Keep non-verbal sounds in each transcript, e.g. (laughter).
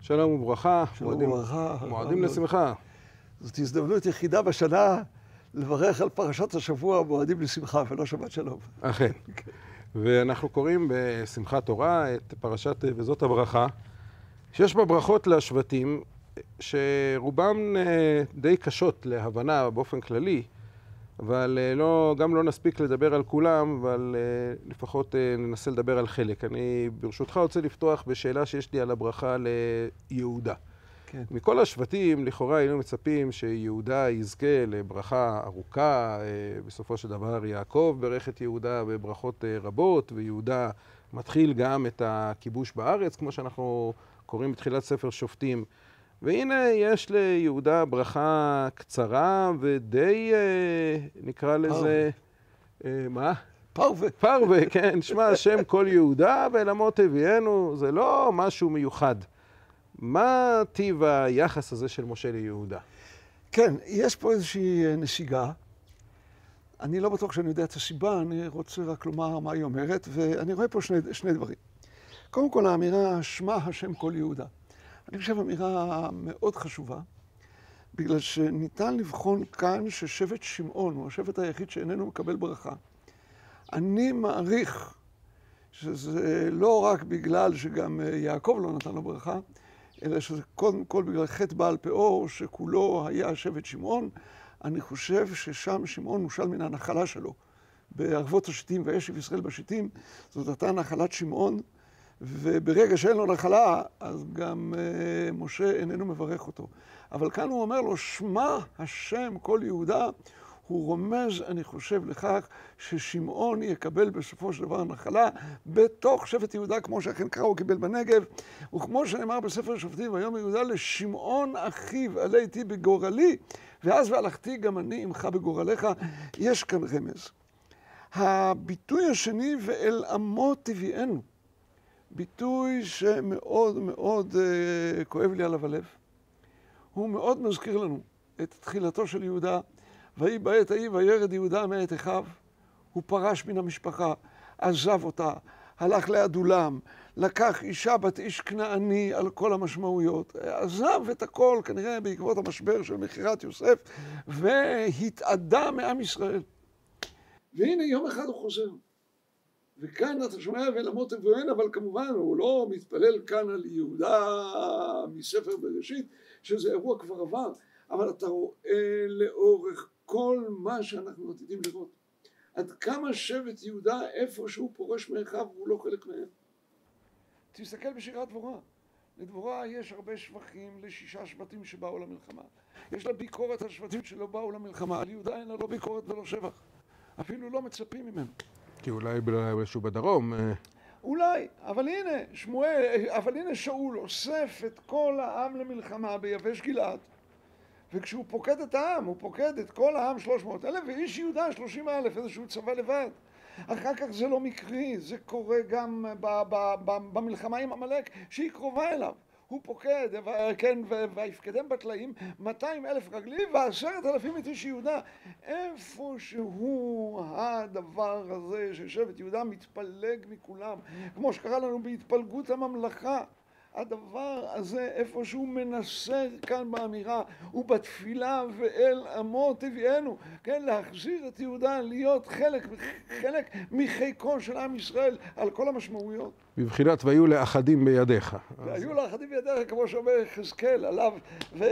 שלום וברכה, שלום מועדים- וברכה. מועדים לשמחה. זאת הזדמנות יחידה בשנה לברך על פרשת השבוע מועדים לשמחה ולא שבת שלום. אכן. (laughs) ואנחנו קוראים בשמחת תורה את פרשת וזאת הברכה, שיש בה ברכות לשבטים, שרובם אה, די קשות להבנה באופן כללי, אבל אה, לא, גם לא נספיק לדבר על כולם, אבל אה, לפחות אה, ננסה לדבר על חלק. אני ברשותך רוצה לפתוח בשאלה שיש לי על הברכה ליהודה. כן. מכל השבטים, לכאורה היינו מצפים שיהודה יזכה לברכה ארוכה, בסופו של דבר יעקב ברך את יהודה בברכות רבות, ויהודה מתחיל גם את הכיבוש בארץ, כמו שאנחנו קוראים בתחילת ספר שופטים. והנה יש ליהודה ברכה קצרה ודי, אה, נקרא לזה, אה, מה? פרווה. פרווה, כן, שמע השם כל יהודה ואל אמות הביאנו, זה לא משהו מיוחד. מה טיב היחס הזה של משה ליהודה? כן, יש פה איזושהי אה, נסיגה. אני לא בטוח שאני יודע את הסיבה, אני רוצה רק לומר מה היא אומרת, ואני רואה פה שני, שני דברים. קודם כל, האמירה שמע השם כל יהודה. אני חושב אמירה מאוד חשובה, בגלל שניתן לבחון כאן ששבט שמעון הוא השבט היחיד שאיננו מקבל ברכה. אני מעריך שזה לא רק בגלל שגם אה, יעקב לא נתן לו ברכה, אלא שזה קודם כל בגלל חטא בעל פאור, שכולו היה שבט שמעון. אני חושב ששם שמעון נושל מן הנחלה שלו. בערבות השיטים, וישב ישראל בשיטים, זאת הייתה נחלת שמעון, וברגע שאין לו נחלה, אז גם uh, משה איננו מברך אותו. אבל כאן הוא אומר לו, שמע השם כל יהודה, הוא רומז, אני חושב, לכך ששמעון יקבל בסופו של דבר נחלה בתוך שבט יהודה, כמו שאכן קרא הוא קיבל בנגב, וכמו שנאמר בספר השופטים, ויאמר יהודה לשמעון אחיו, עלה איתי בגורלי, ואז והלכתי גם אני עמך בגורלך, יש כאן רמז. הביטוי השני, ואל עמו תביאנו, ביטוי שמאוד מאוד uh, כואב לי עליו הלב. הוא מאוד מזכיר לנו את תחילתו של יהודה, ויהי בעת ההיא וירד יהודה מאת אחיו, הוא פרש מן המשפחה, עזב אותה, הלך לאדולם, לקח אישה בת איש כנעני על כל המשמעויות, עזב את הכל כנראה בעקבות המשבר של מכירת יוסף, והתאדה מעם ישראל. והנה יום אחד הוא חוזר. וכאן אתה שומע ולמות תבואן, אבל כמובן הוא לא מתפלל כאן על יהודה מספר בראשית, שזה אירוע כבר עבר, אבל אתה רואה לאורך כל מה שאנחנו עתידים לראות. עד כמה שבט יהודה, איפה שהוא פורש מאחיו, הוא לא חלק מהם. תסתכל בשירת דבורה. לדבורה יש הרבה שבחים לשישה שבטים שבאו למלחמה. יש לה ביקורת על שבטים שלא באו למלחמה. על יהודה אין לה לא ביקורת ולא שבח. אפילו לא מצפים ממנו. כי אולי שהוא בדרום. אה, אולי, אבל הנה, שמואל, אבל הנה שאול אוסף את כל העם למלחמה ביבש גלעד, וכשהוא פוקד את העם, הוא פוקד את כל העם 300 אלף, ואיש יהודה 30 אלף, איזשהו צבא לבד. אחר כך זה לא מקרי, זה קורה גם במלחמה עם עמלק, שהיא קרובה אליו. הוא פוקד, ו- כן, ו- ויפקדם בטלאים 200 אלף רגלים ועשרת אלפים את איש יהודה. איפה שהוא הדבר הזה ששבט יהודה מתפלג מכולם, כמו שקרה לנו בהתפלגות הממלכה. הדבר הזה איפשהו מנסה כאן באמירה ובתפילה ואל עמו תביאנו, כן, להחזיר את יהודה להיות חלק, חלק מחיקו של עם ישראל על כל המשמעויות. בבחינת והיו לאחדים בידיך. והיו לאחדים בידיך, כמו שאומר יחזקאל עליו, ו-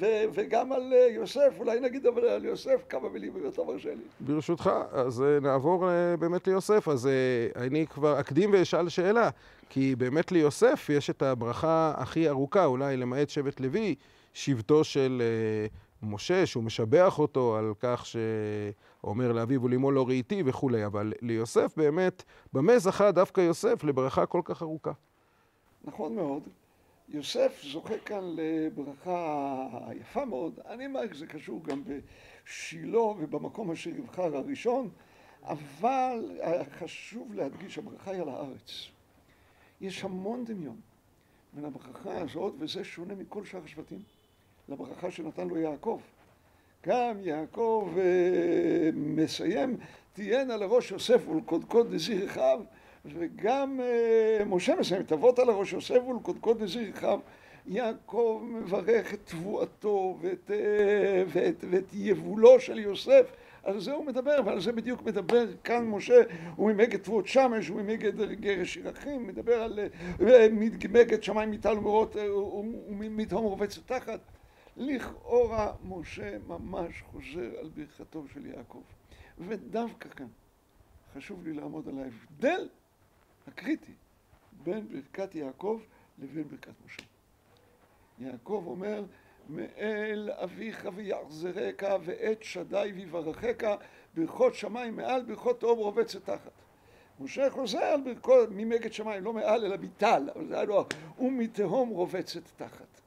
ו- וגם על אה, יוסף, אולי נגיד אבל על יוסף כמה מילים אם אתה מרשה לי. ברשותך, אז אה, נעבור אה, באמת ליוסף. אז אני כבר אקדים ואשאל שאלה, כי באמת ליוסף יש את הברכה הכי ארוכה, אולי למעט שבט לוי, שבטו של אה, משה, שהוא משבח אותו על כך שאומר לאביו ולאמו לא ראיתי וכולי, אבל ליוסף באמת, במה זכה דווקא יוסף לברכה כל כך ארוכה? נכון מאוד. יוסף זוכה כאן לברכה יפה מאוד. אני מעריך שזה קשור גם בשילה ובמקום אשר יבחר הראשון, אבל חשוב להדגיש, הברכה היא על הארץ. יש המון דמיון בין הברכה הזאת, וזה שונה מכל שאר השבטים, לברכה שנתן לו יעקב. גם יעקב אה, מסיים תהיינה לראש יוסף ולקודקוד נזיר אחיו, וגם משה מסיים, תבות על הראש יוסף ולקודקוד נזיר אחיו. יעקב מברך את תבואתו ואת, ואת, ואת יבולו של יוסף, על זה הוא מדבר, ועל זה בדיוק מדבר כאן משה, הוא ממגד תבואות שמש, הוא ממגד גרש ירחים, מדבר על מגד שמיים מטל ומורות ומתהום רובצת תחת. לכאורה משה ממש חוזר על ברכתו של יעקב. ודווקא כאן חשוב לי לעמוד על ההבדל הקריטי בין ברכת יעקב לבין ברכת משה. יעקב אומר, מאל אביך ויחזרק ואת שדי ויברכך ברכות שמיים מעל ברכות תהום רובצת תחת. משה חוזר על ברכות ממגד שמיים, לא מעל אלא מטל, לו, ומתהום רובצת תחת.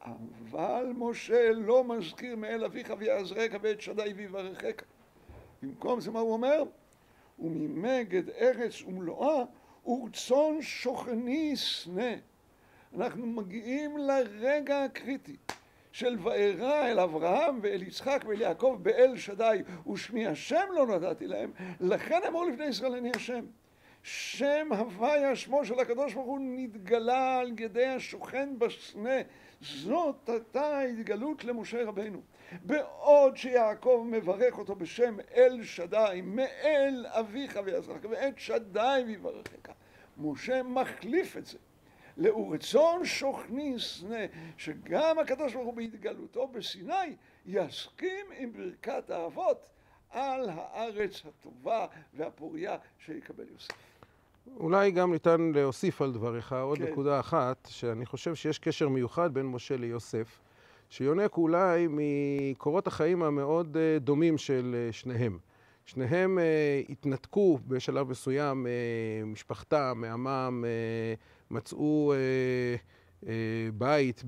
אבל משה לא מזכיר מאל אביך ויעזרק ואת שדי ויברכך. במקום זה מה הוא אומר? וממגד ארץ ומלואה ורצון שוכני שנא. אנחנו מגיעים לרגע הקריטי של וארא אל אברהם ואל יצחק ואל יעקב באל שדי ושמי השם לא נתתי להם לכן אמרו לפני ישראל אני השם. שם הוויה שמו של הקדוש ברוך הוא נתגלה על ידי השוכן בסנה זאת הייתה ההתגלות למשה רבנו. בעוד שיעקב מברך אותו בשם אל שדי מאל אביך ויעזרך ואת שדי ויברכך משה מחליף את זה לאורצון שוכני סנה, שגם הקדוש ברוך הוא בהתגלותו בסיני יסכים עם ברכת האבות על הארץ הטובה והפוריה שיקבל יוסף. אולי גם ניתן להוסיף על דבריך עוד כן. נקודה אחת, שאני חושב שיש קשר מיוחד בין משה ליוסף, שיונק אולי מקורות החיים המאוד אה, דומים של אה, שניהם. שניהם uh, התנתקו בשלב מסוים ממשפחתם, uh, מעמם, uh, מצאו uh, uh, בית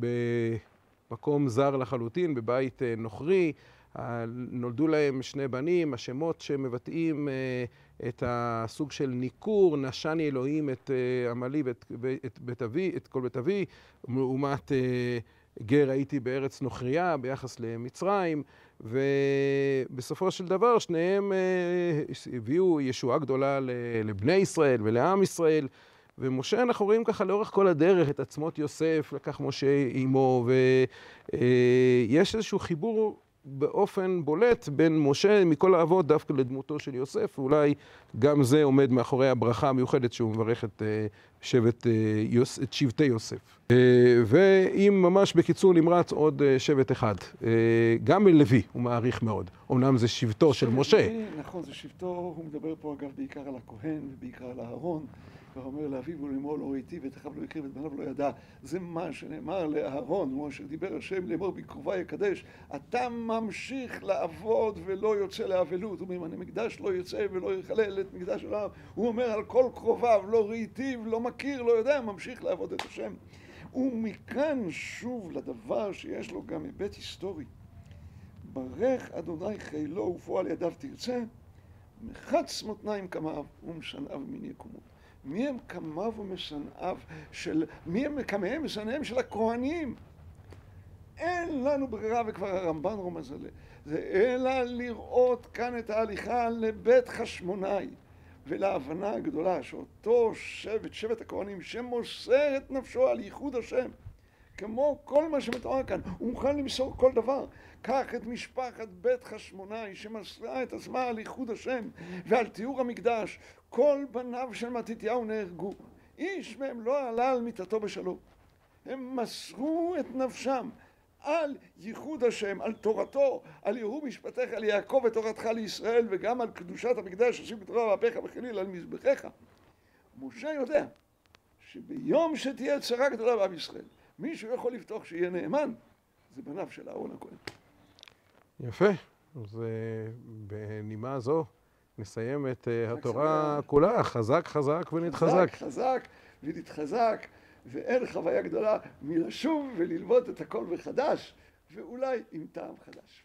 במקום זר לחלוטין, בבית uh, נוכרי. Uh, נולדו להם שני בנים, השמות שמבטאים uh, את הסוג של ניכור, נשני אלוהים את uh, עמלי ואת את בית אבי, את כל בית אבי, לעומת uh, גר הייתי בארץ נוכריה ביחס למצרים. ובסופו של דבר שניהם אה, הביאו ישועה גדולה לבני ישראל ולעם ישראל. ומשה, אנחנו רואים ככה לאורך כל הדרך את עצמות יוסף, לקח משה עמו, ויש איזשהו חיבור באופן בולט בין משה מכל האבות דווקא לדמותו של יוסף, ואולי גם זה עומד מאחורי הברכה המיוחדת שהוא מברך את אה, שבט, אה, את שבטי יוסף. אה, ואם ממש בקיצור נמרץ עוד שבט אחד, גם מלוי הוא מעריך מאוד, אמנם זה שבטו של משה. נכון, זה שבטו, הוא מדבר פה אגב בעיקר על הכהן ובעיקר על אהרון. ואומר לאביו ולאמו לא ראיתי ואת אחיו לא הקריב ואת בניו לא ידע. זה מה שנאמר לאהרון, כמו שדיבר השם לאמור בקרובי יקדש. אתה ממשיך לעבוד ולא יוצא לאבלות. הוא אומר, המקדש לא יוצא ולא יחלל את מקדש עליו. הוא אומר על כל קרוביו, לא ראיתיו, לא מכיר, לא יודע, ממשיך לעבוד את השם. ומכאן שוב לדבר שיש לו גם היבט היסטורי. ברך אדוני חילו ופועל ידיו תרצה, מחץ מותניים קמיו ומשנאיו מן יקומות. מי הם קמיו ומשנאיו של... מי הם קמיהם ושנאיהם של הכהנים? אין לנו ברירה, וכבר הרמב"ן רומז עליה, זה אלא לראות כאן את ההליכה לבית חשמונאי ולהבנה הגדולה שאותו שבט, שבט הכהנים, שמוסר את נפשו על ייחוד השם כמו כל מה שמתואר כאן, הוא מוכן למסור כל דבר. קח את משפחת בית חשמונאי שמסרה את עצמה על ייחוד השם ועל תיאור המקדש. כל בניו של מתתיהו נהרגו. איש מהם לא עלה על מיטתו בשלום. הם מסרו את נפשם על ייחוד השם, על תורתו, על יראו משפטיך, על יעקב ותורתך לישראל וגם על קדושת המקדש עושים בתורה ואפיך וחליל על מזבחיך. משה יודע שביום שתהיה צרה גדולה בעם ישראל מישהו יכול לבטוח שיהיה נאמן, זה בניו של אהרון הכהן. יפה. אז אה, בנימה זו נסיים את אה, התורה כולה, חזק חזק ונתחזק. חזק חזק ונתחזק, ואין חוויה גדולה מלשוב וללמוד את הכל מחדש, ואולי עם טעם חדש.